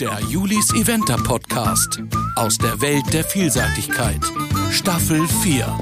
Der Julis Eventer Podcast aus der Welt der Vielseitigkeit. Staffel 4.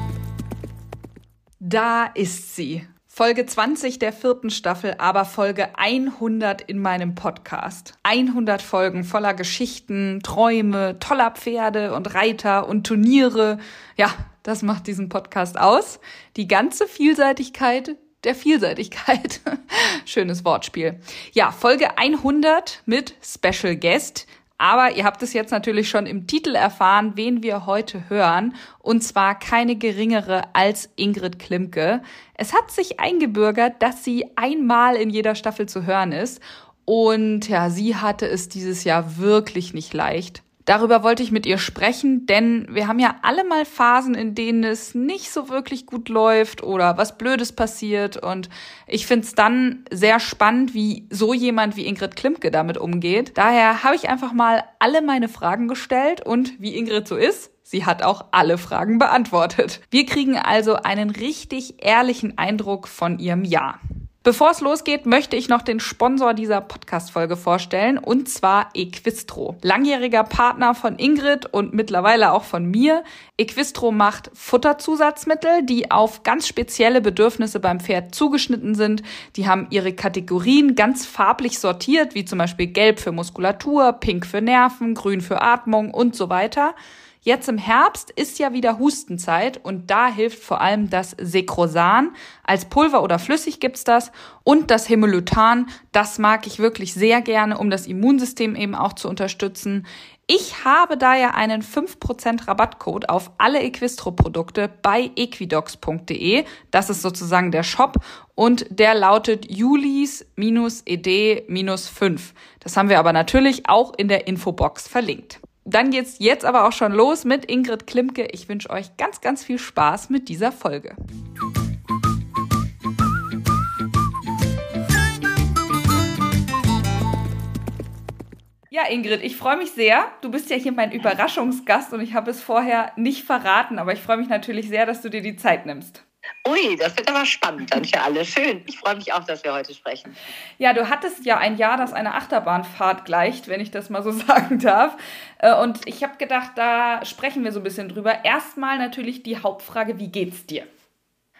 Da ist sie. Folge 20 der vierten Staffel, aber Folge 100 in meinem Podcast. 100 Folgen voller Geschichten, Träume, toller Pferde und Reiter und Turniere. Ja, das macht diesen Podcast aus. Die ganze Vielseitigkeit der Vielseitigkeit. Schönes Wortspiel. Ja, Folge 100 mit Special Guest. Aber ihr habt es jetzt natürlich schon im Titel erfahren, wen wir heute hören. Und zwar keine geringere als Ingrid Klimke. Es hat sich eingebürgert, dass sie einmal in jeder Staffel zu hören ist. Und ja, sie hatte es dieses Jahr wirklich nicht leicht. Darüber wollte ich mit ihr sprechen, denn wir haben ja alle mal Phasen, in denen es nicht so wirklich gut läuft oder was Blödes passiert. Und ich finde es dann sehr spannend, wie so jemand wie Ingrid Klimke damit umgeht. Daher habe ich einfach mal alle meine Fragen gestellt und wie Ingrid so ist, Sie hat auch alle Fragen beantwortet. Wir kriegen also einen richtig ehrlichen Eindruck von ihrem Jahr. Bevor es losgeht, möchte ich noch den Sponsor dieser Podcast-Folge vorstellen, und zwar Equistro. Langjähriger Partner von Ingrid und mittlerweile auch von mir. Equistro macht Futterzusatzmittel, die auf ganz spezielle Bedürfnisse beim Pferd zugeschnitten sind. Die haben ihre Kategorien ganz farblich sortiert, wie zum Beispiel gelb für Muskulatur, pink für Nerven, grün für Atmung und so weiter. Jetzt im Herbst ist ja wieder Hustenzeit und da hilft vor allem das Secrosan. Als Pulver oder flüssig gibt's das. Und das Hemoluthan, das mag ich wirklich sehr gerne, um das Immunsystem eben auch zu unterstützen. Ich habe da ja einen 5% Rabattcode auf alle Equistro-Produkte bei equidox.de. Das ist sozusagen der Shop und der lautet Julis-ed-5. Das haben wir aber natürlich auch in der Infobox verlinkt. Dann geht's jetzt aber auch schon los mit Ingrid Klimke. Ich wünsche euch ganz, ganz viel Spaß mit dieser Folge. Ja, Ingrid, ich freue mich sehr. Du bist ja hier mein Überraschungsgast und ich habe es vorher nicht verraten, aber ich freue mich natürlich sehr, dass du dir die Zeit nimmst. Ui, das wird aber spannend dann für alle. Schön. Ich freue mich auch, dass wir heute sprechen. Ja, du hattest ja ein Jahr, das eine Achterbahnfahrt gleicht, wenn ich das mal so sagen darf. Äh, und ich habe gedacht, da sprechen wir so ein bisschen drüber. Erstmal natürlich die Hauptfrage, wie geht's dir?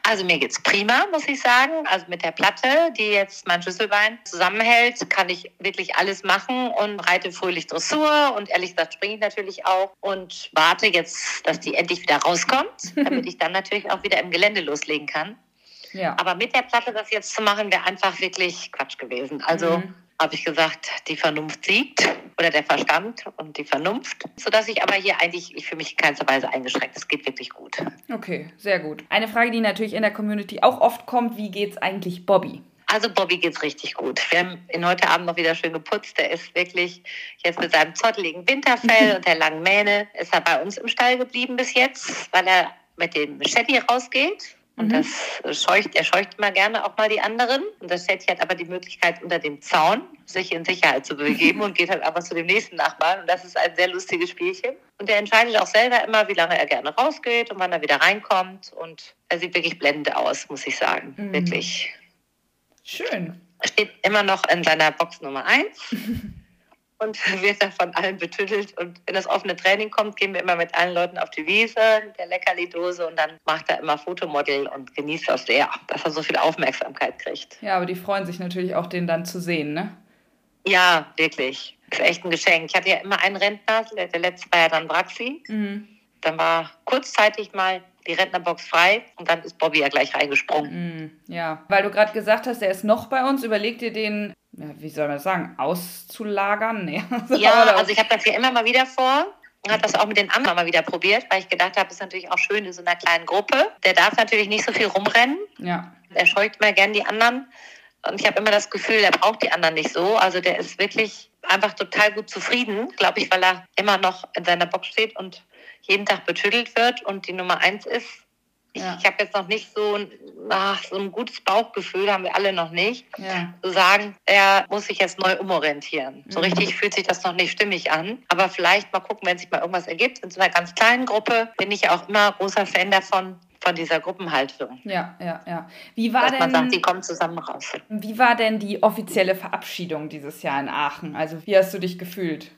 Also mir geht's prima, muss ich sagen. Also mit der Platte, die jetzt mein Schlüsselbein zusammenhält, kann ich wirklich alles machen und reite fröhlich Dressur und ehrlich gesagt springe ich natürlich auch und warte jetzt, dass die endlich wieder rauskommt, damit ich dann natürlich auch wieder im Gelände loslegen kann. Ja. Aber mit der Platte das jetzt zu machen, wäre einfach wirklich Quatsch gewesen. Also mhm habe ich gesagt, die Vernunft siegt oder der Verstand und die Vernunft, sodass ich aber hier eigentlich ich für mich in keinster Weise eingeschränkt. Es geht wirklich gut. Okay, sehr gut. Eine Frage, die natürlich in der Community auch oft kommt, wie geht es eigentlich Bobby? Also Bobby geht's richtig gut. Wir haben ihn heute Abend noch wieder schön geputzt. Der ist wirklich jetzt mit seinem zotteligen Winterfell und der langen Mähne ist er bei uns im Stall geblieben bis jetzt, weil er mit dem Machete rausgeht und mhm. das scheucht, er scheucht immer gerne auch mal die anderen. Und das Teddy hat aber die Möglichkeit, unter dem Zaun sich in Sicherheit zu begeben und geht halt einfach zu dem nächsten Nachbarn. Und das ist ein sehr lustiges Spielchen. Und er entscheidet auch selber immer, wie lange er gerne rausgeht und wann er wieder reinkommt. Und er sieht wirklich blendend aus, muss ich sagen. Mhm. Wirklich. Schön. Steht immer noch in seiner Box Nummer 1. und wird dann von allen betüttelt. Und wenn das offene Training kommt, gehen wir immer mit allen Leuten auf die Wiese mit der Leckerli-Dose und dann macht er immer Fotomodel und genießt das sehr, dass er so viel Aufmerksamkeit kriegt. Ja, aber die freuen sich natürlich auch, den dann zu sehen, ne? Ja, wirklich. Das ist echt ein Geschenk. Ich hatte ja immer einen Rentner, der letzte war ja dann Braxi. Mhm. Dann war kurzzeitig mal die Rentnerbox frei und dann ist Bobby ja gleich reingesprungen. Mm, ja, weil du gerade gesagt hast, er ist noch bei uns. Überleg dir den, ja, wie soll man das sagen, auszulagern? Nee. ja, also ich habe das ja immer mal wieder vor. Und habe das auch mit den anderen mal wieder probiert, weil ich gedacht habe, ist natürlich auch schön in so einer kleinen Gruppe. Der darf natürlich nicht so viel rumrennen. Ja. Er scheucht immer gern die anderen. Und ich habe immer das Gefühl, er braucht die anderen nicht so. Also der ist wirklich einfach total gut zufrieden, glaube ich, weil er immer noch in seiner Box steht und jeden Tag betüttelt wird und die Nummer eins ist. Ja. Ich habe jetzt noch nicht so, ach, so ein gutes Bauchgefühl, haben wir alle noch nicht, ja. zu sagen, er muss sich jetzt neu umorientieren. So mhm. richtig fühlt sich das noch nicht stimmig an. Aber vielleicht mal gucken, wenn sich mal irgendwas ergibt. In so einer ganz kleinen Gruppe bin ich auch immer großer Fan davon, von dieser Gruppenhaltung. Ja, ja, ja. Wie war Dass denn, man sagt, die kommen zusammen raus. Wie war denn die offizielle Verabschiedung dieses Jahr in Aachen? Also wie hast du dich gefühlt?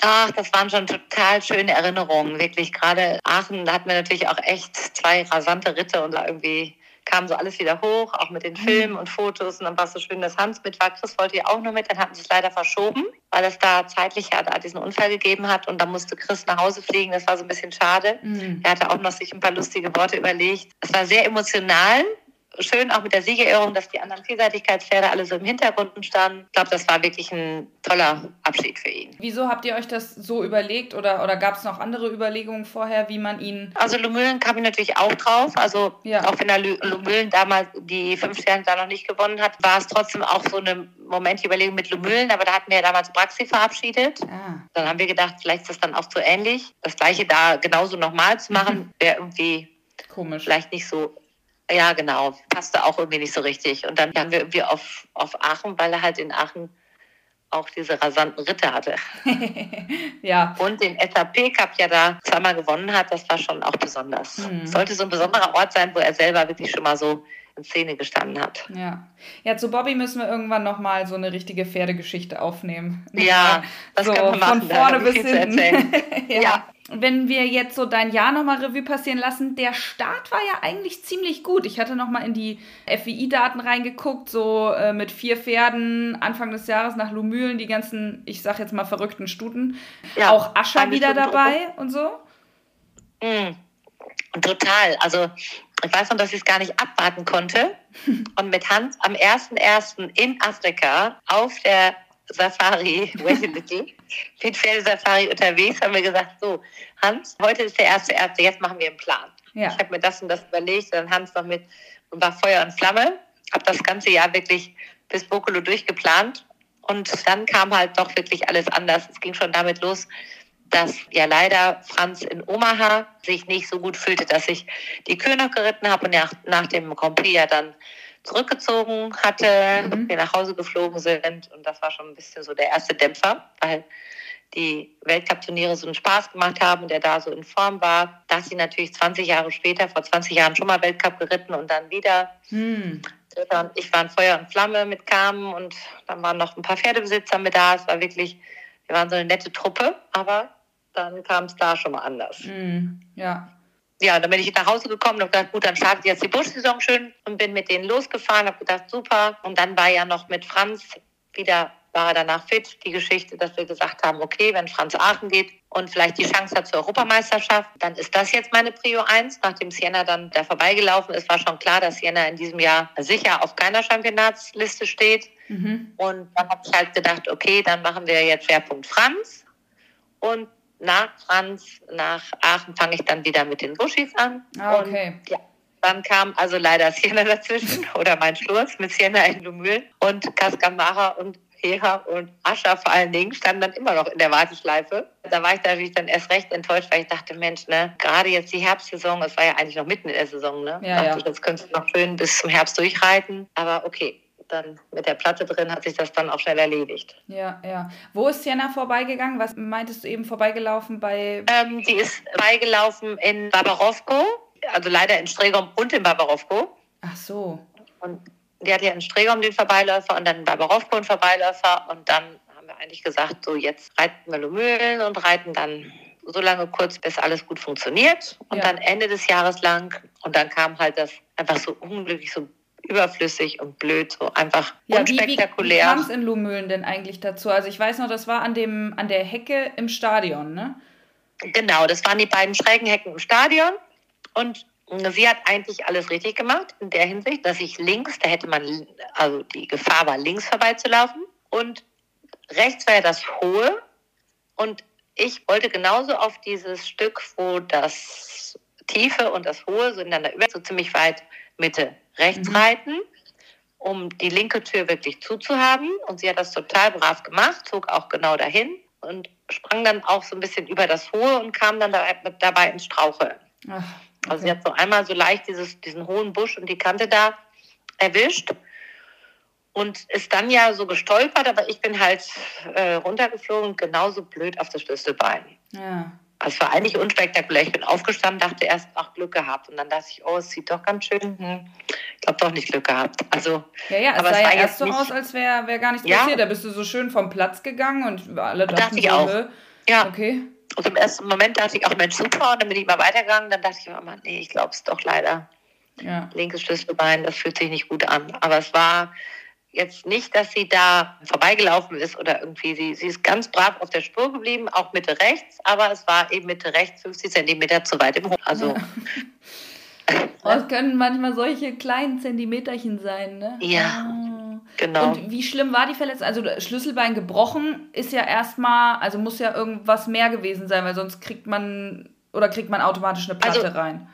Ach, das waren schon total schöne Erinnerungen. Wirklich, gerade Aachen, da hatten wir natürlich auch echt zwei rasante Ritte und da irgendwie kam so alles wieder hoch, auch mit den Filmen und Fotos. Und dann war es so schön, dass Hans mit war. Chris wollte ja auch nur mit, dann hatten sie es leider verschoben, weil es da zeitlich ja da diesen Unfall gegeben hat. Und dann musste Chris nach Hause fliegen. Das war so ein bisschen schade. Mhm. Er hatte auch noch sich ein paar lustige Worte überlegt. Es war sehr emotional schön auch mit der Siegerehrung, dass die anderen Vielseitigkeitspferde alle so im Hintergrund standen. Ich glaube, das war wirklich ein toller Abschied für ihn. Wieso habt ihr euch das so überlegt oder, oder gab es noch andere Überlegungen vorher, wie man ihn. Also Lumüllen kam ich natürlich auch drauf. Also ja. auch wenn der Lumüllen damals die fünf Sterne da noch nicht gewonnen hat, war es trotzdem auch so eine momentliche Überlegung mit Lumüllen, aber da hatten wir ja damals Braxi verabschiedet. Ah. Dann haben wir gedacht, vielleicht ist das dann auch so ähnlich. Das gleiche da genauso nochmal zu machen, wäre irgendwie Komisch. Vielleicht nicht so ja, genau. Passte auch irgendwie nicht so richtig. Und dann kamen wir irgendwie auf, auf Aachen, weil er halt in Aachen auch diese rasanten Ritte hatte. ja. Und den SAP Cup ja da zweimal gewonnen hat, das war schon auch besonders. Mhm. Sollte so ein besonderer Ort sein, wo er selber wirklich schon mal so in Szene gestanden hat. Ja. Ja, zu Bobby müssen wir irgendwann nochmal so eine richtige Pferdegeschichte aufnehmen. Ja, das so können wir machen. Von vorne bis hinten. ja. ja wenn wir jetzt so dein Jahr nochmal Revue passieren lassen, der Start war ja eigentlich ziemlich gut. Ich hatte nochmal in die FWI-Daten reingeguckt, so äh, mit vier Pferden Anfang des Jahres nach Lumülen, die ganzen, ich sag jetzt mal verrückten Stuten. Ja, Auch Ascher wieder dabei und so. Mhm. Total. Also ich weiß noch, dass ich es gar nicht abwarten konnte. Und mit Hans am 1.1. in Afrika auf der Safari, wait a little, mit Pferdesafari unterwegs, haben wir gesagt, so, Hans, heute ist der erste erste, jetzt machen wir einen Plan. Ja. Ich habe mir das und das überlegt, dann Hans noch mit und war Feuer und Flamme, habe das ganze Jahr wirklich bis Bokolo durchgeplant und dann kam halt doch wirklich alles anders. Es ging schon damit los, dass ja leider Franz in Omaha sich nicht so gut fühlte, dass ich die Kühe noch geritten habe und nach, nach dem Grand Prix ja dann zurückgezogen hatte, mhm. wir nach Hause geflogen sind. Und das war schon ein bisschen so der erste Dämpfer, weil die Weltcup-Turniere so einen Spaß gemacht haben und er da so in Form war, dass sie natürlich 20 Jahre später, vor 20 Jahren schon mal Weltcup geritten und dann wieder. Hm. Und ich war in Feuer und Flamme mit Carmen und dann waren noch ein paar Pferdebesitzer mit da. Es war wirklich, wir waren so eine nette Truppe, aber dann kam es da schon mal anders. Hm. Ja ja, dann bin ich nach Hause gekommen und habe gedacht, gut, dann startet jetzt die Buschsaison schön und bin mit denen losgefahren, habe gedacht, super. Und dann war ja noch mit Franz wieder, war er danach fit, die Geschichte, dass wir gesagt haben, okay, wenn Franz Aachen geht und vielleicht die Chance hat zur Europameisterschaft, dann ist das jetzt meine Prio 1. Nachdem Sienna dann da vorbeigelaufen ist, war schon klar, dass Sienna in diesem Jahr sicher auf keiner Championatsliste steht. Mhm. Und dann habe ich halt gedacht, okay, dann machen wir jetzt Schwerpunkt Franz. Und nach Franz, nach Aachen fange ich dann wieder mit den Buschis an. Ah, okay. Und, ja, dann kam also leider Siena dazwischen oder mein Sturz mit Siena in Lumül und Cascamara und Hera und Ascha vor allen Dingen standen dann immer noch in der Warteschleife. Da war ich natürlich dann erst recht enttäuscht, weil ich dachte, Mensch, ne, gerade jetzt die Herbstsaison, es war ja eigentlich noch mitten in der Saison, ne? Ja, dachte, ja. das könntest du noch schön bis zum Herbst durchreiten. Aber okay, dann mit der Platte drin hat sich das dann auch schnell erledigt. Ja, ja. Wo ist Sienna vorbeigegangen? Was meintest du eben vorbeigelaufen bei? Ähm, die ist vorbeigelaufen in Barbarovko, also leider in Stregom und in Barbarovko. Ach so. Und die hat ja in Stregom den Vorbeiläufer und dann in Barbarovko einen Vorbeiläufer und dann haben wir eigentlich gesagt, so jetzt reiten wir Lumülen und reiten dann so lange kurz, bis alles gut funktioniert und ja. dann Ende des Jahres lang und dann kam halt das einfach so unglücklich so überflüssig und blöd, so einfach ja, unspektakulär. Wie, wie kam es in Lumülen denn eigentlich dazu? Also ich weiß noch, das war an, dem, an der Hecke im Stadion, ne? Genau, das waren die beiden schrägen Hecken im Stadion und sie hat eigentlich alles richtig gemacht in der Hinsicht, dass ich links, da hätte man, also die Gefahr war links vorbeizulaufen und rechts war ja das Hohe und ich wollte genauso auf dieses Stück, wo das Tiefe und das Hohe so ineinander über, so ziemlich weit Mitte rechts mhm. reiten, um die linke Tür wirklich zuzuhaben. Und sie hat das total brav gemacht, zog auch genau dahin und sprang dann auch so ein bisschen über das Hohe und kam dann dabei ins Straucheln. okay. Also sie hat so einmal so leicht dieses, diesen hohen Busch und die Kante da erwischt und ist dann ja so gestolpert, aber ich bin halt äh, runtergeflogen, genauso blöd auf das Schlüsselbein. Ja. Es war eigentlich unspektakulär. Ich bin aufgestanden, dachte erst, ach, Glück gehabt. Und dann dachte ich, oh, es sieht doch ganz schön. Hm. Ich glaube doch nicht Glück gehabt. Also, ja, ja, es aber sah es ja erst so aus, als wäre wär gar nichts ja. passiert. Da bist du so schön vom Platz gegangen und alle dachten, dachte ich auch. Ja. Okay. Und im ersten Moment dachte ich auch, Mensch, super. Und dann bin ich mal weitergegangen. Dann dachte ich mir immer, nee, ich glaube es doch leider. Ja. Linkes Schlüsselbein, das fühlt sich nicht gut an. Aber es war jetzt nicht, dass sie da vorbeigelaufen ist oder irgendwie, sie, sie ist ganz brav auf der Spur geblieben, auch Mitte rechts, aber es war eben Mitte rechts 50 Zentimeter zu weit im Hof. Also, Oh, es können manchmal solche kleinen Zentimeterchen sein, ne? Ja, Ah. genau. Und wie schlimm war die Verletzung? Also Schlüsselbein gebrochen ist ja erstmal, also muss ja irgendwas mehr gewesen sein, weil sonst kriegt man oder kriegt man automatisch eine Platte Also- rein.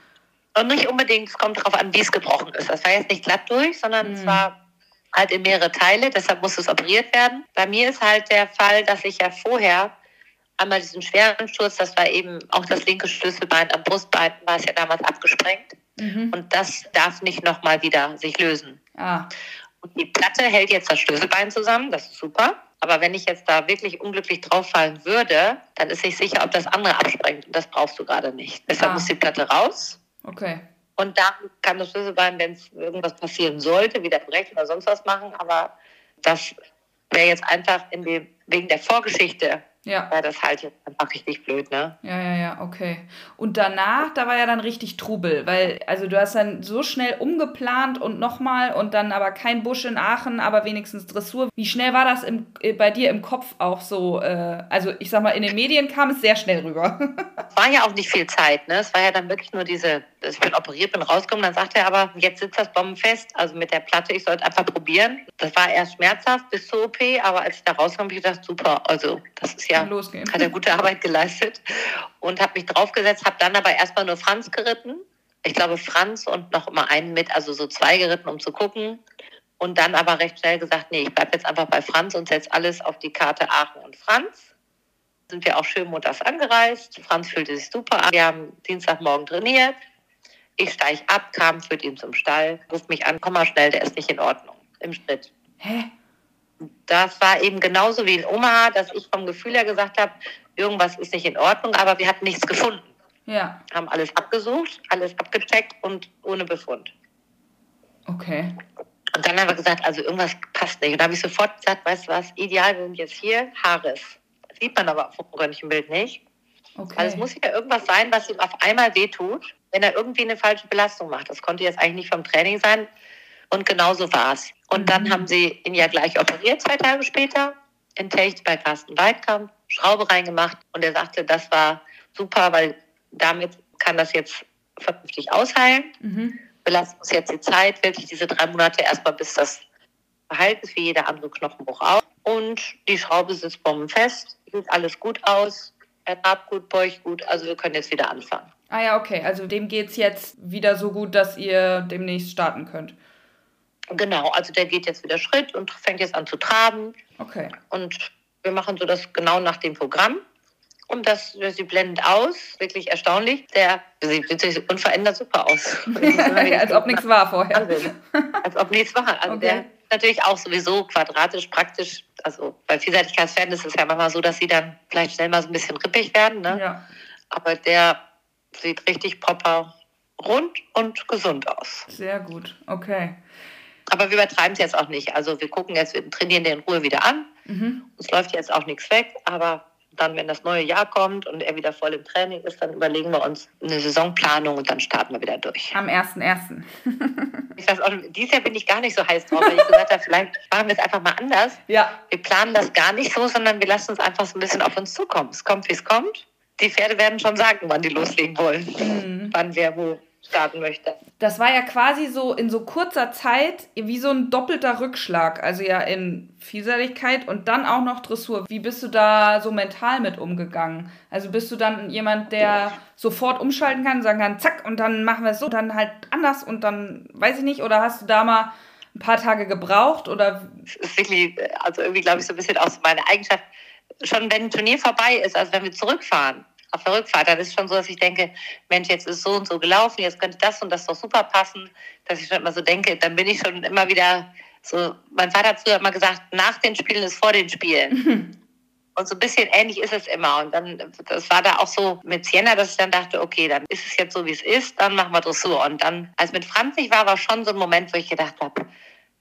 Und nicht unbedingt, es kommt darauf an, wie es gebrochen ist. Das war jetzt nicht glatt durch, sondern es Mhm. war halt in mehrere Teile, deshalb musste es operiert werden. Bei mir ist halt der Fall, dass ich ja vorher einmal diesen schweren Sturz, das war eben auch das linke Schlüsselbein am Brustbein, war es ja damals abgesprengt. Mhm. Und das darf nicht nochmal wieder sich lösen. Ah, Und die Platte hält jetzt das Schlüsselbein zusammen, das ist super. Aber wenn ich jetzt da wirklich unglücklich drauf fallen würde, dann ist nicht sicher, ob das andere absprengt. Und das brauchst du gerade nicht. Deshalb Ah. muss die Platte raus. okay. Und dann kann das Schlüsselbein, wenn es irgendwas passieren sollte, wieder brechen oder sonst was machen. Aber das wäre jetzt einfach in dem, wegen der Vorgeschichte, Ja. wäre das halt jetzt einfach richtig blöd, ne? Ja, ja, ja, okay. Und danach, da war ja dann richtig Trubel, weil, also du hast dann so schnell umgeplant und nochmal und dann aber kein Busch in Aachen, aber wenigstens Dressur. Wie schnell war das im, äh, bei dir im Kopf auch so? Äh, also ich sag mal, in den Medien kam es sehr schnell rüber. Es war ja auch nicht viel Zeit, ne? Es war ja dann wirklich nur diese, ich bin operiert, bin rausgekommen, dann sagt er aber, jetzt sitzt das bombenfest, also mit der Platte, ich sollte einfach probieren. Das war erst schmerzhaft bis zur OP, aber als ich da rauskam, habe ich gedacht, super, also das ist ja, Losgehen. hat er gute Arbeit geleistet und habe mich draufgesetzt, habe dann aber erstmal nur Franz geritten. Ich glaube Franz und noch immer einen mit, also so zwei geritten, um zu gucken. Und dann aber recht schnell gesagt, nee, ich bleibe jetzt einfach bei Franz und setze alles auf die Karte Aachen und Franz sind wir auch schön montags angereist. Franz fühlte sich super an. Wir haben Dienstagmorgen trainiert. Ich steige ab, kam, führt ihn zum Stall, ruft mich an, komm mal schnell, der ist nicht in Ordnung im Schritt. Hä? Das war eben genauso wie in Omaha, dass ich vom Gefühl her gesagt habe, irgendwas ist nicht in Ordnung, aber wir hatten nichts gefunden. Ja, Haben alles abgesucht, alles abgecheckt und ohne Befund. okay. Und dann haben wir gesagt, also irgendwas passt nicht. Und da habe ich sofort gesagt, weißt du was, ideal, wir sind jetzt hier, Haares. Das sieht man aber auf dem Röntgenbild nicht. Okay. Also es muss ja irgendwas sein, was ihm auf einmal wehtut, wenn er irgendwie eine falsche Belastung macht. Das konnte jetzt eigentlich nicht vom Training sein. Und genau so war es. Und dann Mhm. haben sie ihn ja gleich operiert, zwei Tage später, in Techt bei Carsten Weidkamp, Schraube reingemacht. Und er sagte, das war super, weil damit kann das jetzt vernünftig ausheilen. mhm. Belastet uns jetzt die Zeit, wirklich diese drei Monate erstmal, bis das verheilt ist, wie jeder andere Knochenbruch auch. Und die Schraube sitzt bombenfest, sieht alles gut aus, er trabt gut, beugt gut, also wir können jetzt wieder anfangen. Ah ja, okay. Also dem geht's jetzt wieder so gut, dass ihr demnächst starten könnt. Genau, also der geht jetzt wieder Schritt und fängt jetzt an zu traben. Okay. Und wir machen so das genau nach dem Programm. Und das, sie blendet aus, wirklich erstaunlich. Der sieht sieht unverändert super aus. Als ob nichts war vorher. Wahnsinn. Als ob nichts war. Also Okay. der natürlich auch sowieso quadratisch praktisch. Also bei Vielseitigkeitspferden ist es ja manchmal so, dass sie dann vielleicht schnell mal so ein bisschen rippig werden. Ne? Ja. Aber der sieht richtig proper rund und gesund aus. Sehr gut. Okay. Aber wir übertreiben es jetzt auch nicht. Also wir gucken jetzt, wir trainieren den in Ruhe wieder an. Mhm. Es läuft jetzt auch nichts weg, aber dann, wenn das neue Jahr kommt und er wieder voll im Training ist, dann überlegen wir uns eine Saisonplanung und dann starten wir wieder durch. Am 1.1. Ich weiß auch, dieses Jahr bin ich gar nicht so heiß drauf, weil ich gesagt habe, vielleicht machen wir es einfach mal anders. Ja. Wir planen das gar nicht so, sondern wir lassen uns einfach so ein bisschen auf uns zukommen. Es kommt, wie es kommt. Die Pferde werden schon sagen, wann die loslegen wollen, Mhm. wann wer wo starten möchte. Das war ja quasi so in so kurzer Zeit wie so ein doppelter Rückschlag. Also ja in Vielseitigkeit und dann auch noch Dressur. Wie bist du da so mental mit umgegangen? Also bist du dann jemand, der sofort umschalten kann, sagen kann, zack, und dann machen wir es so, dann halt anders und dann weiß ich nicht, oder hast du da mal ein paar Tage gebraucht oder Es ist wirklich, also irgendwie glaube ich so ein bisschen auch so meine Eigenschaft. Schon wenn ein Turnier vorbei ist, also wenn wir zurückfahren, auf der Rückfahrt, dann ist es schon so, dass ich denke, Mensch, jetzt ist so und so gelaufen, jetzt könnte das und das doch super passen, dass ich schon immer so denke, dann bin ich schon immer wieder so, mein Vater hat früher immer gesagt, nach den Spielen ist vor den Spielen. Und so ein bisschen ähnlich ist es immer. Und dann, das war da auch so mit Sienna, dass ich dann dachte, okay, dann ist es jetzt so, wie es ist, dann machen wir Dressur. Und dann, als mit Franz ich war, war schon so ein Moment, wo ich gedacht habe,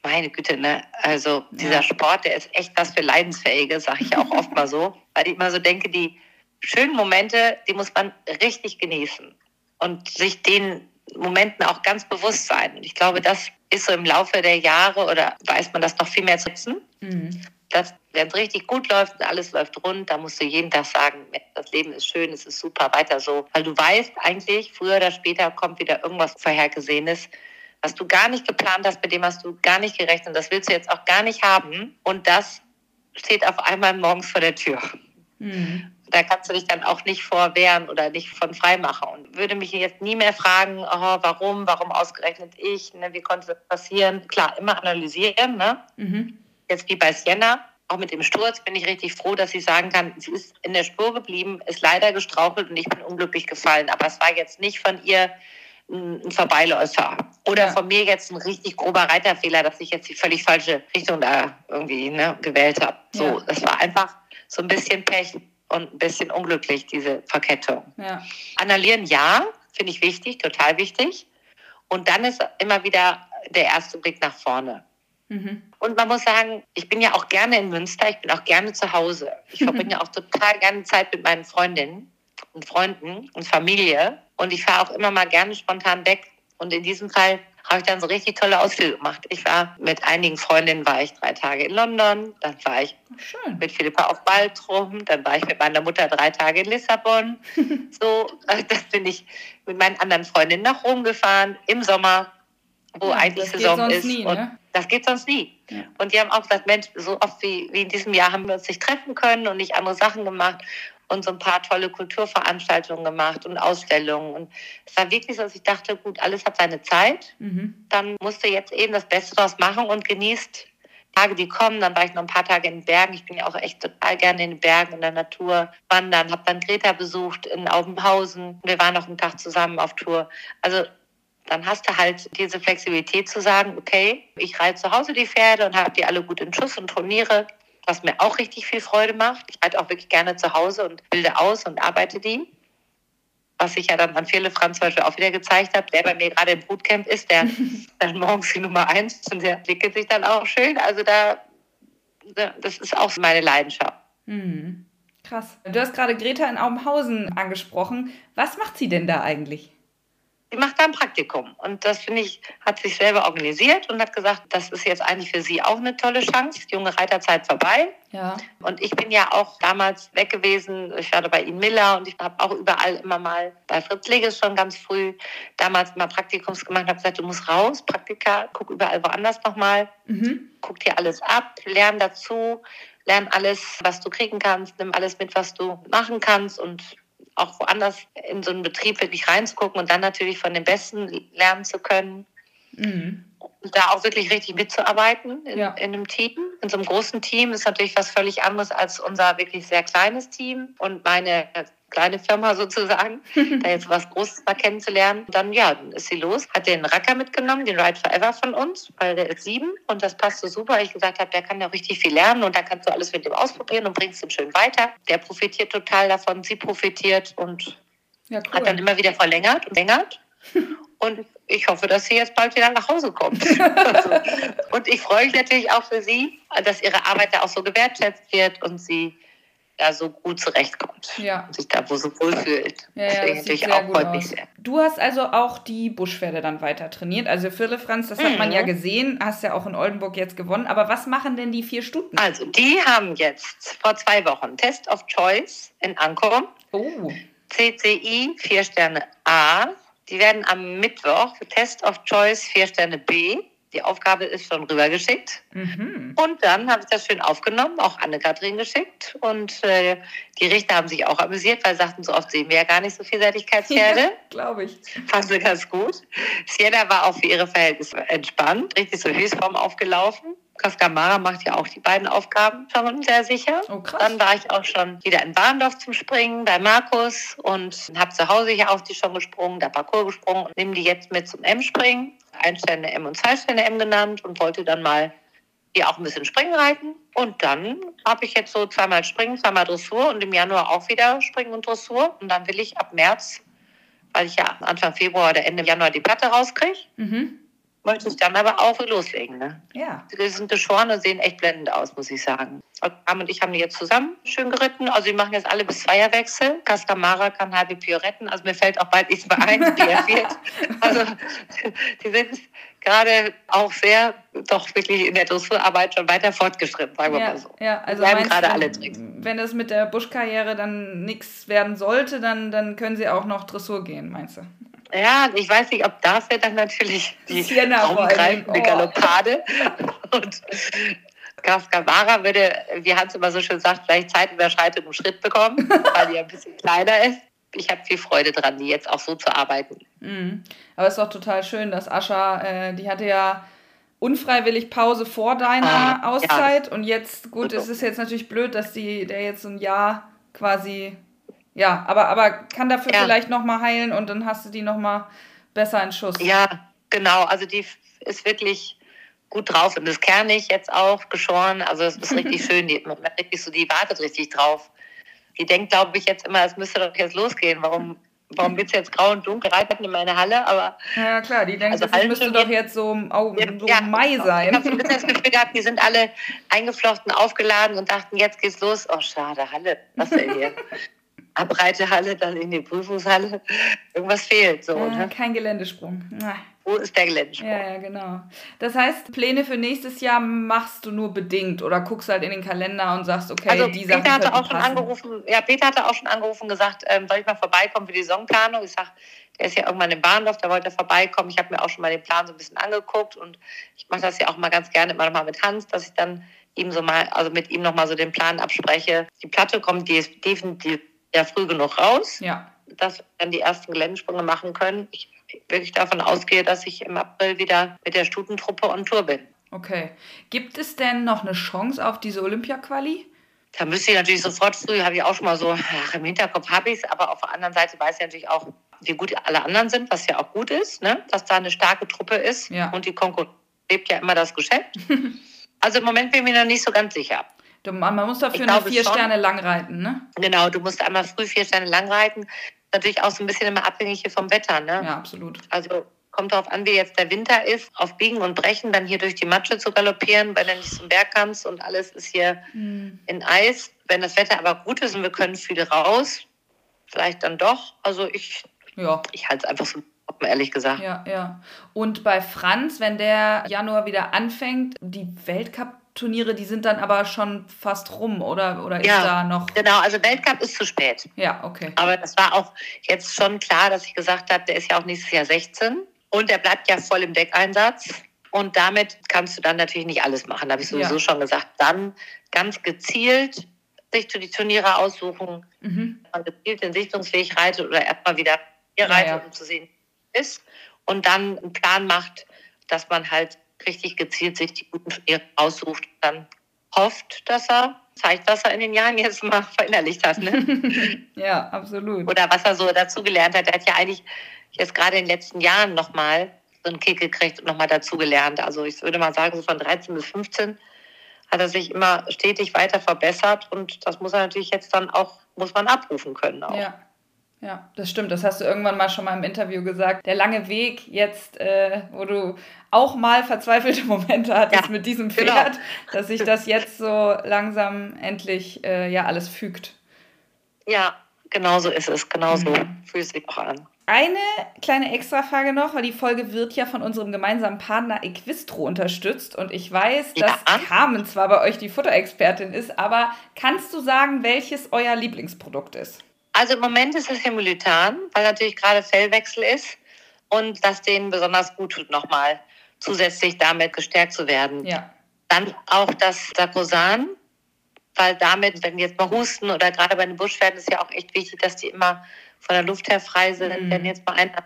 meine Güte, ne? Also dieser Ja. Sport, der ist echt was für Leidensfähige, sage ich auch oft mal so. Weil ich immer so denke, die schönen Momente, die muss man richtig genießen und sich den Momenten auch ganz bewusst sein. Und ich glaube, das ist so im Laufe der Jahre oder weiß man das noch viel mehr zu setzen. Mhm. Dass, wenn es richtig gut läuft und alles läuft rund, da musst du jeden Tag sagen, das Leben ist schön, es ist super, weiter so. Weil du weißt eigentlich, früher oder später kommt wieder irgendwas Vorhergesehenes, was du gar nicht geplant hast, mit dem hast du gar nicht gerechnet. Das willst du jetzt auch gar nicht haben. Und das steht auf einmal morgens vor der Tür. Mhm. Da kannst du dich dann auch nicht vorwehren oder nicht von frei machen. Und würde mich jetzt nie mehr fragen, oh, warum, warum ausgerechnet ich, ne, wie konnte das passieren? Klar, immer analysieren. Ne? Mhm. Jetzt wie bei Sienna, auch mit dem Sturz bin ich richtig froh, dass sie sagen kann, sie ist in der Spur geblieben, ist leider gestrauchelt und ich bin unglücklich gefallen. Aber es war jetzt nicht von ihr ein Vorbeiläufer. Oder ja. von mir jetzt ein richtig grober Reiterfehler, dass ich jetzt die völlig falsche Richtung da irgendwie ne, gewählt habe. So, ja. das war einfach so ein bisschen Pech und ein bisschen unglücklich, diese Verkettung. Ja. Annullieren, ja, finde ich wichtig, total wichtig. Und dann ist immer wieder der erste Blick nach vorne. Mhm. Und man muss sagen, ich bin ja auch gerne in Münster, ich bin auch gerne zu Hause. Ich verbringe ja auch total gerne Zeit mit meinen Freundinnen und Freunden und Familie. Und ich fahre auch immer mal gerne spontan weg. Und in diesem Fall habe ich dann so richtig tolle Ausflüge gemacht. Ich war mit einigen Freundinnen, war ich drei Tage in London, dann war ich Schön. mit Philippa auf Baltrum, dann war ich mit meiner Mutter drei Tage in Lissabon. so, äh, das bin ich mit meinen anderen Freundinnen nach Rom gefahren im Sommer, wo ja, eigentlich Saison ist. Nie, ne? das geht sonst nie. Ja. Und die haben auch gesagt, Mensch, so oft wie, wie in diesem Jahr haben wir uns nicht treffen können und nicht andere Sachen gemacht und so ein paar tolle Kulturveranstaltungen gemacht und Ausstellungen. Und es war wirklich so, dass ich dachte, gut, alles hat seine Zeit. Mhm. Dann musste jetzt eben das Beste daraus machen und genießt Tage, die kommen. Dann war ich noch ein paar Tage in den Bergen. Ich bin ja auch echt total gerne in den Bergen, in der Natur wandern. Habe dann Greta besucht in Aubenhausen. Wir waren noch einen Tag zusammen auf Tour. Also dann hast du halt diese Flexibilität zu sagen, okay, ich reite zu Hause die Pferde und habe die alle gut in Schuss und trainiere was mir auch richtig viel Freude macht. Ich halte auch wirklich gerne zu Hause und bilde aus und arbeite die. Was ich ja dann an Fele Franz Beispiel auch wieder gezeigt habe, der bei mir gerade im Bootcamp ist, der dann morgens die Nummer eins und der entwickelt sich dann auch schön. Also da, das ist auch meine Leidenschaft. Mhm. Krass. Du hast gerade Greta in Aubenhausen angesprochen. Was macht sie denn da eigentlich? Sie macht da ein Praktikum. Und das, finde ich, hat sich selber organisiert und hat gesagt, das ist jetzt eigentlich für sie auch eine tolle Chance. Die junge Reiterzeit vorbei. Ja. Und ich bin ja auch damals weg gewesen. Ich war bei Ihnen Miller und ich habe auch überall immer mal bei Fritz Leges schon ganz früh damals mal Praktikums gemacht und habe gesagt, du musst raus, Praktika, guck überall woanders nochmal. Mhm. Guck dir alles ab, lern dazu, lern alles, was du kriegen kannst, nimm alles mit, was du machen kannst und auch woanders in so einen Betrieb wirklich reinzugucken und dann natürlich von den Besten lernen zu können. Mhm. Und da auch wirklich richtig mitzuarbeiten in, ja. in einem Team. In so einem großen Team ist natürlich was völlig anderes als unser wirklich sehr kleines Team. Und meine kleine Firma sozusagen, da jetzt was Großes mal kennenzulernen. dann, ja, dann ist sie los, hat den Racker mitgenommen, den Ride Forever von uns, weil der ist sieben und das passt so super. Ich gesagt habe, der kann ja richtig viel lernen und da kannst du alles mit dem ausprobieren und bringst ihn schön weiter. Der profitiert total davon, sie profitiert und ja, cool. hat dann immer wieder verlängert und verlängert. Und ich hoffe, dass sie jetzt bald wieder nach Hause kommt. also, und ich freue mich natürlich auch für sie, dass ihre Arbeit da auch so gewertschätzt wird und sie da so gut zurechtkommt ja. und sich da wo so wohl fühlt. Ja, ja, das natürlich auch freut mich sehr. Du hast also auch die Buschpferde dann weiter trainiert. Also Philipp Franz, das mhm. hat man ja mhm. gesehen, hast ja auch in Oldenburg jetzt gewonnen. Aber was machen denn die vier Stuten? Also die haben jetzt vor zwei Wochen Test of Choice in Ankom. Oh. CCI vier Sterne A. Die werden am Mittwoch Test of Choice vier Sterne B die Aufgabe ist schon rübergeschickt. Mhm. Und dann habe ich das schön aufgenommen, auch Anne-Kathrin geschickt. Und äh, die Richter haben sich auch amüsiert, weil sie sagten, so oft sehen wir ja gar nicht so Vielseitigkeitspferde. Ja, Glaube ich. Fanden sie ganz gut. Sienna war auch für ihre Verhältnisse entspannt, richtig zur Höchstform aufgelaufen. Kaskamara macht ja auch die beiden Aufgaben schon sehr sicher. Oh. Dann war ich auch schon wieder in Warndorf zum Springen bei Markus und habe zu Hause ja auch die schon gesprungen, der Parcours gesprungen und nehme die jetzt mit zum M-Springen. Einsterne M und Zweisterne M genannt und wollte dann mal hier auch ein bisschen Springen reiten. Und dann habe ich jetzt so zweimal Springen, zweimal Dressur und im Januar auch wieder Springen und Dressur. Und dann will ich ab März, weil ich ja Anfang Februar oder Ende Januar die Platte rauskriege, mhm möchte ich dann aber auch loslegen. Ne? Ja. Die sind geschoren und sehen echt blendend aus, muss ich sagen. Am und ich haben die jetzt zusammen schön geritten. Also die machen jetzt alle bis Zweierwechsel. Castamara kann halbe retten. Also mir fällt auch bald nichts mehr ein, wie er fehlt. Also die sind gerade auch sehr, doch wirklich in der Dressurarbeit schon weiter fortgeschritten, sagen wir ja, mal so. Ja, also bleiben gerade du, alle Tricks. Wenn es mit der Buschkarriere dann nichts werden sollte, dann, dann können sie auch noch Dressur gehen, meinst du? Ja, ich weiß nicht, ob dafür dann natürlich die raumgreifende Oh. Galoppade und Cascavara würde, wie Hans immer so schön sagt, vielleicht Zeitüberschreitung im Schritt bekommen, weil die ein bisschen kleiner ist. Ich habe viel Freude dran, die jetzt auch so zu arbeiten. Mhm. Aber es ist doch total schön, dass Ascha, äh, die hatte ja unfreiwillig Pause vor deiner Ah, Auszeit und jetzt, gut, es ist jetzt natürlich blöd, dass die, der jetzt so ein Jahr quasi, ja, aber, aber kann dafür Ja. vielleicht nochmal heilen und dann hast du die nochmal besser in Schuss. Ja, genau. Also die ist wirklich gut drauf und ist kernig jetzt auch geschoren. Also es ist richtig schön. Die, man richtig so, die wartet richtig drauf. Die denkt, glaube ich, jetzt immer, es müsste doch jetzt losgehen. Warum, warum wird es jetzt grau und dunkel reiten in meine Halle? Aber Ja, klar, die denkt, Also es müsste doch jetzt- so, im so Ja, Mai Ich sein. habe so ein bisschen das Gefühl gehabt, die sind alle eingeflochten, aufgeladen und dachten, jetzt geht's los. Oh, schade, Halle, was denn hier? Abreitehalle, dann in die Prüfungshalle. Irgendwas fehlt so. Äh, Ne? kein Geländesprung. Wo ist der Geländesprung? Ja, ja, genau. Das heißt, Pläne für nächstes Jahr machst du nur bedingt oder guckst halt in den Kalender und sagst, okay, also die Sachen Peter hatte auch schon passen. angerufen, ja, Peter hatte auch schon angerufen und gesagt, ähm, soll ich mal vorbeikommen für die Saisonplanung? Ich sag, der ist ja irgendwann im Bahnhof, da wollte er vorbeikommen. Ich habe mir auch schon mal den Plan so ein bisschen angeguckt und ich mache das ja auch mal ganz gerne immer noch mal mit Hans, dass ich dann ihm so mal, also mit ihm noch mal so den Plan abspreche. Die Platte kommt, die ist definitiv ja früh genug raus. Ja, dass wir dann die ersten Geländesprünge machen können. Ich wirklich davon ausgehe, dass ich im April wieder mit der Stutentruppe on Tour bin. okay. Gibt es denn noch eine Chance auf diese Olympia-Quali? Da müsste ich natürlich sofort früh, habe ich auch schon mal so, ach, im Hinterkopf habe ich es, aber auf der anderen Seite weiß ich natürlich auch, wie gut alle anderen sind, was ja auch gut ist, ne? dass da eine starke Truppe ist Ja. und die Konkurrenz lebt ja immer das Geschäft. also im Moment bin ich mir noch nicht so ganz sicher. Man muss dafür Ich eine glaube vier schon. Sterne lang reiten, ne? Genau, du musst einmal früh vier Sterne lang reiten. Natürlich auch so ein bisschen immer abhängig hier vom Wetter. Ne? Ja, absolut. Also kommt darauf an, wie jetzt der Winter ist, auf Biegen und Brechen dann hier durch die Matsche zu galoppieren, weil du nicht zum Berg kannst und alles ist hier Hm. in Eis. Wenn das Wetter aber gut ist und wir können viele raus, vielleicht dann doch. Also ich, Ja, ich halte es einfach so, ehrlich gesagt. ja, ja. Und bei Franz, wenn der Januar wieder anfängt, die Weltcup-Turniere, die sind dann aber schon fast rum, oder, oder ist Ja. da noch. Genau, also Weltcup ist zu spät. Ja, okay. Aber das war auch jetzt schon klar, dass ich gesagt habe, der ist ja auch nächstes Jahr 16 und der bleibt ja voll im Deckeinsatz. Und damit kannst du dann natürlich nicht alles machen. Da habe ich sowieso Ja. schon gesagt. Dann ganz gezielt sich die Turniere aussuchen, Mhm. man gezielt den Sichtungsweg reitet oder erstmal wieder hier Ja, reitet, ja. um zu sehen, wie es ist. Und dann einen Plan macht, dass man halt richtig gezielt sich die guten aussucht und dann hofft, dass er zeigt, was er in den Jahren jetzt mal verinnerlicht hat. Ne? Ja, absolut. oder was er so dazugelernt hat. Er hat ja eigentlich jetzt gerade in den letzten Jahren nochmal so einen Kick gekriegt und nochmal dazugelernt. Also ich würde mal sagen, so von 13 bis 15 hat er sich immer stetig weiter verbessert und das muss er natürlich jetzt dann auch, muss man abrufen können auch. Ja. Ja, das stimmt. Das hast du irgendwann mal schon mal im Interview gesagt. Der lange Weg jetzt, äh, wo du auch mal verzweifelte Momente hattest Ja, mit diesem genau. Pferd, dass sich das jetzt so langsam endlich äh, ja alles fügt. Ja, genau so ist es. Genau so Mhm. fühlt es sich auch an. Eine kleine Extrafrage noch, weil die Folge wird ja von unserem gemeinsamen Partner Equistro unterstützt und ich weiß, dass Ja. Carmen zwar bei euch die Futterexpertin ist, aber kannst du sagen, welches euer Lieblingsprodukt ist? Also im Moment ist es Hemolithan, weil natürlich gerade Fellwechsel ist und das denen besonders gut tut, nochmal zusätzlich damit gestärkt zu werden. Ja. Dann auch das Sarkosan, weil damit, wenn die jetzt mal husten oder gerade bei den Buschpferden, ist ja auch echt wichtig, dass die immer von der Luft her frei sind. Mhm. Wenn jetzt mal einer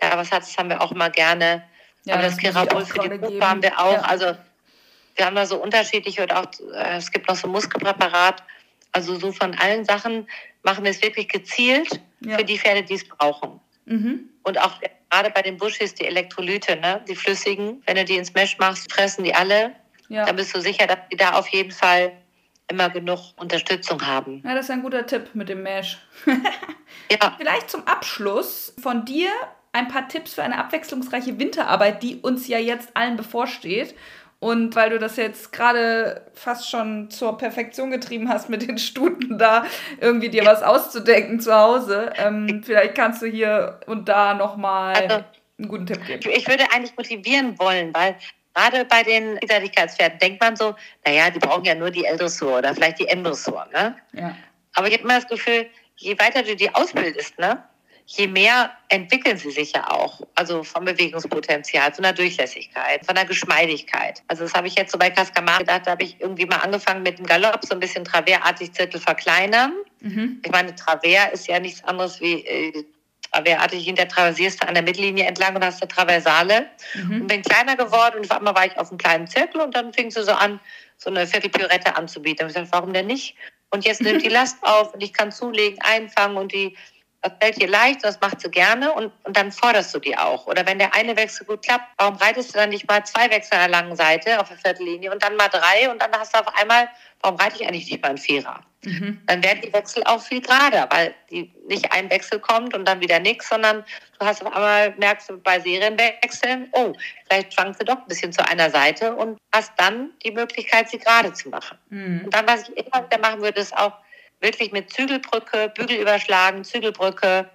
ja, was hat, das haben wir auch immer gerne. Ja, Aber das das auch für die geben. haben wir auch. Ja. Also wir haben da so unterschiedliche und auch äh, es gibt noch so Muskelpräparat. Also so von allen Sachen machen wir es wirklich gezielt Ja. für die Pferde, die es brauchen. Mhm. Und auch gerade bei den Buschis, die Elektrolyte, ne, die flüssigen, wenn du die ins Mesh machst, fressen die alle. Ja. Dann bist du sicher, dass die da auf jeden Fall immer genug Unterstützung haben. ja, das ist ein guter Tipp mit dem Mesh. Ja, Vielleicht zum Abschluss von dir ein paar Tipps für eine abwechslungsreiche Winterarbeit, die uns ja jetzt allen bevorsteht. Und weil du das jetzt gerade fast schon zur Perfektion getrieben hast mit den Stuten da, irgendwie dir was auszudenken zu Hause, ähm, vielleicht kannst du hier und da nochmal also, einen guten Tipp geben. Ich würde eigentlich motivieren wollen, weil gerade bei den Vielseitigkeitspferden denkt man so, naja, die brauchen ja nur die L-Dressur oder vielleicht die N-Dressur. Ne? Ja. Aber ich habe immer das Gefühl, je weiter du die ausbildest, ne, je mehr entwickeln sie sich ja auch. Also vom Bewegungspotenzial, von der Durchlässigkeit, von der Geschmeidigkeit. Also das habe ich jetzt so bei Cascamar gedacht, da habe ich irgendwie mal angefangen mit dem Galopp, so ein bisschen traversartig Zirkel verkleinern. Mhm. Ich meine, Travers ist ja nichts anderes wie äh, traversartig hinter traversierst du an der Mittellinie entlang und hast eine Traversale. Mhm. Und bin kleiner geworden und auf einmal war ich auf einem kleinen Zirkel und dann fing sie so an, so eine Viertelpirouette anzubieten. Und ich dachte, warum denn nicht? Und jetzt nimmt die Last auf und ich kann zulegen, einfangen und die das fällt dir leicht, das macht sie gerne und, und dann forderst du die auch. Oder wenn der eine Wechsel gut klappt, warum reitest du dann nicht mal zwei Wechsel an der langen Seite auf der Viertellinie und dann mal drei und dann hast du auf einmal, warum reite ich eigentlich nicht mal einen Vierer? Mhm. Dann werden die Wechsel auch viel gerader, weil die nicht ein Wechsel kommt und dann wieder nichts, sondern du hast auf einmal, merkst du bei Serienwechseln, oh, vielleicht schwankt sie doch ein bisschen zu einer Seite und hast dann die Möglichkeit, sie gerade zu machen. Mhm. Und dann, was ich immer wieder machen würde, ist auch, wirklich mit Zügelbrücke, Bügel überschlagen, Zügelbrücke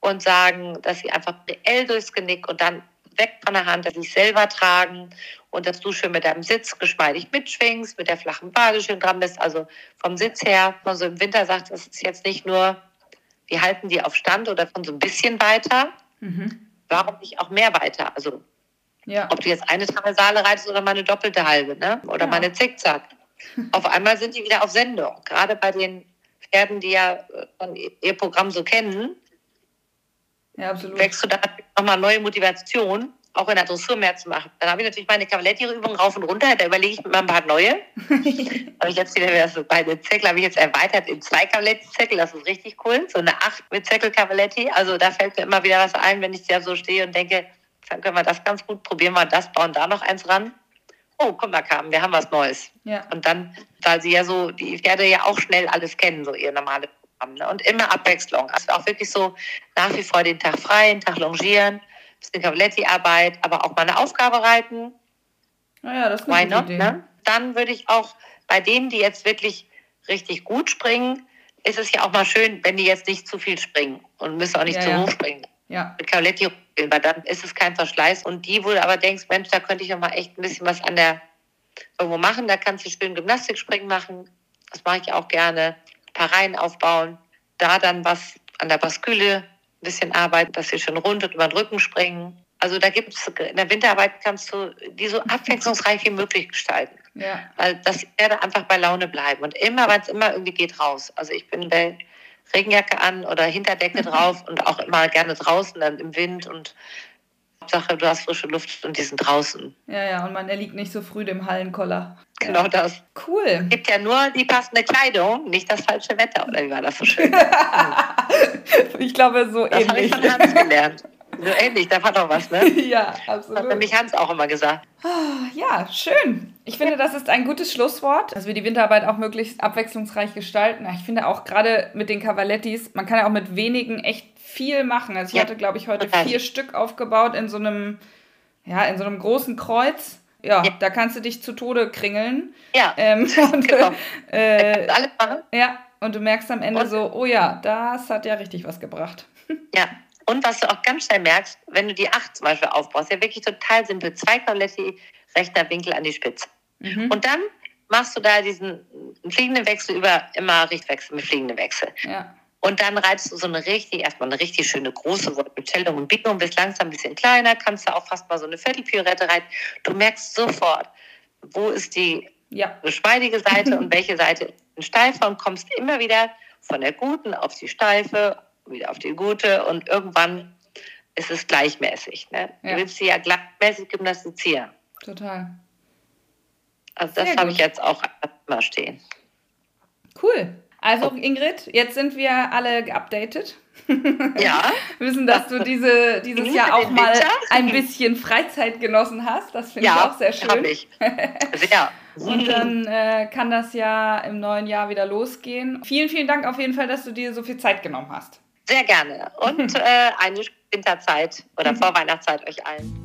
und sagen, dass sie einfach reell durchs Genick und dann weg von der Hand, dass sie sich selber tragen und dass du schön mit deinem Sitz geschmeidig mitschwingst, mit der flachen Bade schön dran bist, also vom Sitz her, man so im Winter sagt, das ist jetzt nicht nur, wir halten die auf Stand oder von so ein bisschen weiter, mhm. warum nicht auch mehr weiter? Also ja. ob du jetzt eine Traversale reitest oder mal eine doppelte halbe, ne? oder ja. mal eine Zickzack. Auf einmal sind die wieder auf Sendung. Gerade bei den Pferden, die ja äh, von ihr Programm so kennen, ja, absolut. wächst du da nochmal neue Motivation, auch in der Dressur mehr zu machen. Dann habe ich natürlich meine Cavaletti-Übungen rauf und runter, da überlege ich mir mal ein paar neue. habe ich jetzt wieder so bei den Zirkel habe ich jetzt erweitert in zwei Cavaletti-Zirkel, das ist richtig cool. So eine acht mit Zirkel Cavaletti. Also da fällt mir immer wieder was ein, wenn ich da so stehe und denke, dann können wir das ganz gut, probieren wir das, bauen da noch eins ran oh, guck mal, Carmen, wir haben was Neues. Ja. Und dann, weil sie ja so, die Pferde ja auch schnell alles kennen, so ihr normales Programm. Ne? Und immer Abwechslung. Also auch wirklich so nach wie vor den Tag frei, den Tag longieren, bisschen Cavaletti-Arbeit, aber auch mal eine Aufgabe reiten. Naja, das ist eine Why not, Idee. Ne? Dann würde ich auch bei denen, die jetzt wirklich richtig gut springen, ist es ja auch mal schön, wenn die jetzt nicht zu viel springen und müssen auch nicht ja, zu ja. hoch springen. Ja. Mit Cavaletti weil dann ist es kein Verschleiß. Und die, wo du aber denkst, Mensch, da könnte ich noch mal echt ein bisschen was an der irgendwo machen, da kannst du schön Gymnastikspringen machen. Das mache ich auch gerne. Ein paar Reihen aufbauen. Da dann was an der Basküle ein bisschen arbeiten, dass sie schön rund und über den Rücken springen. Also da gibt es, in der Winterarbeit kannst du die so abwechslungsreich wie möglich gestalten. Ja. Weil das werde einfach bei Laune bleiben. Und immer, weil es immer irgendwie geht, raus. Also ich bin bei Regenjacke an oder Hinterdecke drauf und auch immer gerne draußen dann im Wind und Hauptsache du hast frische Luft und die sind draußen. Ja, ja, und man erliegt nicht so früh dem Hallenkoller. Genau ja. das. Cool. Es gibt ja nur die passende Kleidung, nicht das falsche Wetter, oder wie war das so schön? ich glaube, so das ähnlich. Das habe ich von Hans gelernt. So ähnlich, da war doch was, ne? ja, absolut. Hat nämlich Hans auch immer gesagt. Ah, ja, schön. Ich finde, das ist ein gutes Schlusswort, dass wir die Winterarbeit auch möglichst abwechslungsreich gestalten. Ich finde auch gerade mit den Cavalettis, man kann ja auch mit wenigen echt viel machen. Also ich ja, hatte, glaube ich, heute vier Stück aufgebaut in so einem, ja, in so einem großen Kreuz. Ja, ja. da kannst du dich zu Tode kringeln. Ja. Ähm, und, genau. äh, alles machen. Ja, und du merkst am Ende und? so, oh ja, das hat ja richtig was gebracht. Ja, und was du auch ganz schnell merkst, wenn du die 8 zum Beispiel aufbaust, ja wirklich total simpel, zwei Cavaletti, rechter Winkel an die Spitze. Mhm. Und dann machst du da diesen fliegenden Wechsel über immer Richtwechsel mit fliegenden Wechsel. Ja. Und dann reitest du so eine richtig, erstmal eine richtig schöne große Wort mit Stellung und Biegung, bist langsam ein bisschen kleiner, kannst du auch fast mal so eine Viertelpirouette reiten. Du merkst sofort, wo ist die ja. geschmeidige Seite und welche Seite ist steifer und kommst immer wieder von der guten auf die steife wieder auf die gute und irgendwann ist es gleichmäßig. Ne? Ja. Du willst sie ja gleichmäßig gymnastizieren. Total. Also das habe ich jetzt auch immer stehen. Cool. Also Ingrid, jetzt sind wir alle geupdatet. Ja. Wissen, dass du diese, dieses Jahr auch mal ein bisschen Freizeit genossen hast. Das finde ja, ich auch sehr schön. Ja, ich. Sehr. Und dann äh, kann das ja im neuen Jahr wieder losgehen. Vielen, vielen Dank auf jeden Fall, dass du dir so viel Zeit genommen hast. Sehr gerne. Und äh, eine Winterzeit oder Vorweihnachtszeit euch allen.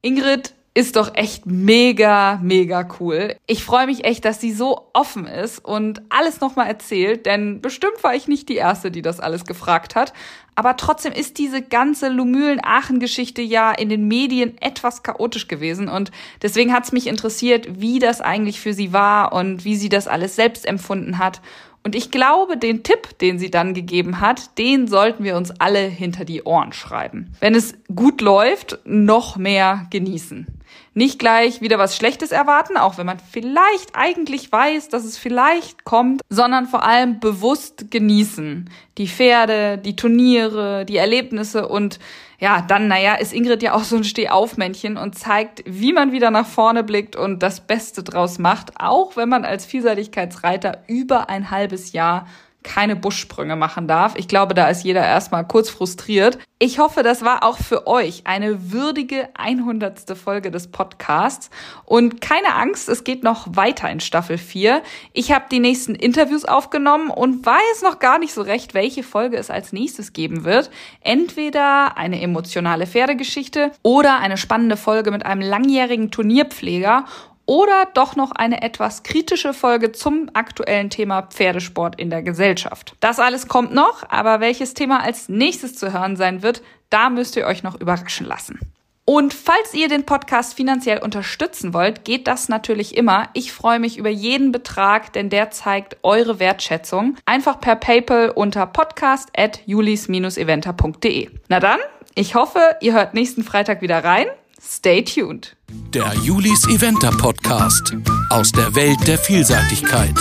Ingrid ist doch echt mega, mega cool. Ich freue mich echt, dass sie so offen ist und alles nochmal erzählt, denn bestimmt war ich nicht die Erste, die das alles gefragt hat. Aber trotzdem ist diese ganze Lumülen-Aachen-Geschichte ja in den Medien etwas chaotisch gewesen und deswegen hat es mich interessiert, wie das eigentlich für sie war und wie sie das alles selbst empfunden hat. Und ich glaube, den Tipp, den sie dann gegeben hat, den sollten wir uns alle hinter die Ohren schreiben. Wenn es gut läuft, noch mehr genießen. Nicht gleich wieder was Schlechtes erwarten, auch wenn man vielleicht eigentlich weiß, dass es vielleicht kommt, sondern vor allem bewusst genießen. Die Pferde, die Turniere, die Erlebnisse und ja, dann, naja, ist Ingrid ja auch so ein Stehaufmännchen und zeigt, wie man wieder nach vorne blickt und das Beste draus macht, auch wenn man als Vielseitigkeitsreiter über ein halbes Jahr keine Buschsprünge machen darf. Ich glaube, da ist jeder erstmal kurz frustriert. Ich hoffe, das war auch für euch eine würdige 100. Folge des Podcasts. Und keine Angst, es geht noch weiter in Staffel 4. Ich habe die nächsten Interviews aufgenommen und weiß noch gar nicht so recht, welche Folge es als nächstes geben wird. Entweder eine emotionale Pferdegeschichte oder eine spannende Folge mit einem langjährigen Turnierpfleger oder doch noch eine etwas kritische Folge zum aktuellen Thema Pferdesport in der Gesellschaft. Das alles kommt noch, aber welches Thema als nächstes zu hören sein wird, da müsst ihr euch noch überraschen lassen. Und falls ihr den Podcast finanziell unterstützen wollt, geht das natürlich immer. Ich freue mich über jeden Betrag, denn der zeigt eure Wertschätzung. Einfach per PayPal unter podcast.julis-eventer.de. Na dann, ich hoffe, ihr hört nächsten Freitag wieder rein. Stay tuned. Der Julis Eventer Podcast aus der Welt der Vielseitigkeit.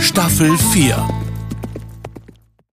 Staffel 4.